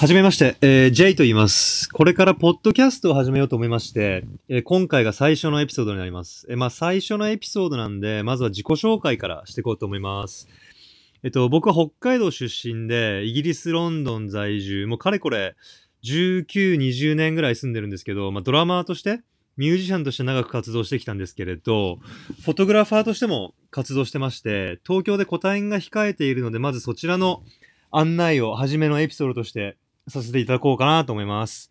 はじめまして、えー、J と言います。これからポッドキャストを始めようと思いまして、えー今回が最初のエピソードになります。えーまあ最初のエピソードなんで、まずは自己紹介からしていこうと思います。えっと、僕は北海道出身で、イギリス・ロンドン在住、もうかれこれ、19、20年ぐらい住んでるんですけど、まあドラマーとして、ミュージシャンとして長く活動してきたんですけれど、フォトグラファーとしても活動してまして、東京で個展が控えているので、まずそちらの案内を初めのエピソードとしてさせていただこうかなと思います。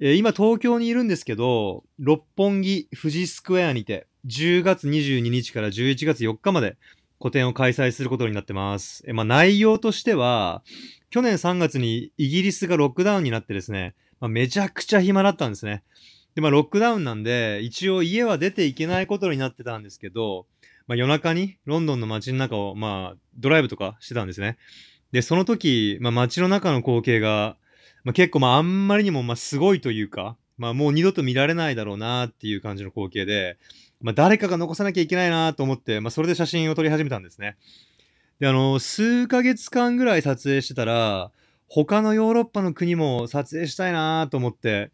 えー今東京にいるんですけど、六本木富士スクエアにて10月22日から11月4日まで個展を開催することになってます。えーまあ、内容としては、去年3月にイギリスがロックダウンになってですね、まあ、めちゃくちゃ暇だったんですね。で、まあ、ロックダウンなんで、一応家は出ていけないことになってたんですけど、まあ、夜中にロンドンの街の中を、まあ、ドライブとかしてたんですね。で、その時、まあ、街の中の光景が、まあ、結構まああんまりにもまあすごいというか、まあもう二度と見られないだろうなっていう感じの光景で、まあ誰かが残さなきゃいけないなと思って、まあそれで写真を撮り始めたんですね。で、あの、数ヶ月間ぐらい撮影してたら、他のヨーロッパの国も撮影したいなと思って、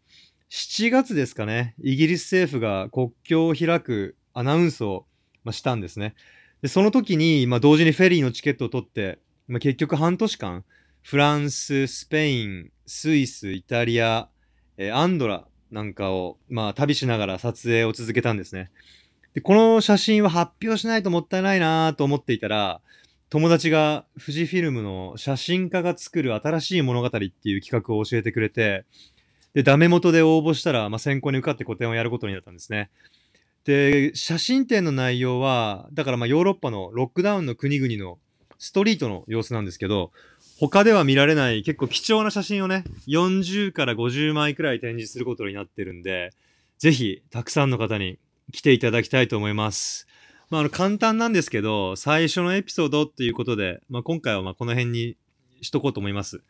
7月ですかね、イギリス政府が国境を開くアナウンスを、ま、したんですね。で、その時に、まあ同時にフェリーのチケットを取って、まあ、結局半年間、フランス、スペイン、スイス、イタリア、えーアンドラなんかを、まあ、旅しながら撮影を続けたんですね。で、この写真は発表しないともったいないなと思っていたら、友達が富士フィルムの写真家が作る新しい物語っていう企画を教えてくれて、で、ダメ元で応募したら、まあ、選考に受かって個展をやることになったんですね。で、写真展の内容は、だからまあヨーロッパのロックダウンの国々のストリートの様子なんですけど、他では見られない結構貴重な写真をね、40から50枚くらい展示することになってるんで、ぜひたくさんの方に来ていただきたいと思います。まあ、あの簡単なんですけど、最初のエピソードっていうことで、まあ、今回はまこの辺にしとこうと思います。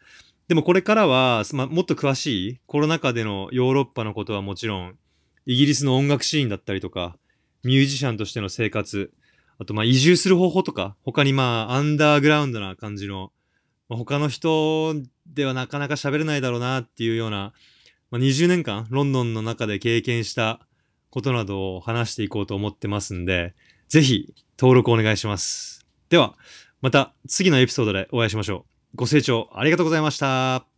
でもこれからは、まあ、もっと詳しいコロナ禍でのヨーロッパのことはもちろん、イギリスの音楽シーンだったりとか、ミュージシャンとしての生活、あとまあ移住する方法とか、他にまあアンダーグラウンドな感じの、他の人ではなかなか喋れないだろうなっていうような、まあ、20年間ロンドンの中で経験したことなどを話していこうと思ってますんで、ぜひ登録お願いします。では、また次のエピソードでお会いしましょう。ご清聴ありがとうございました。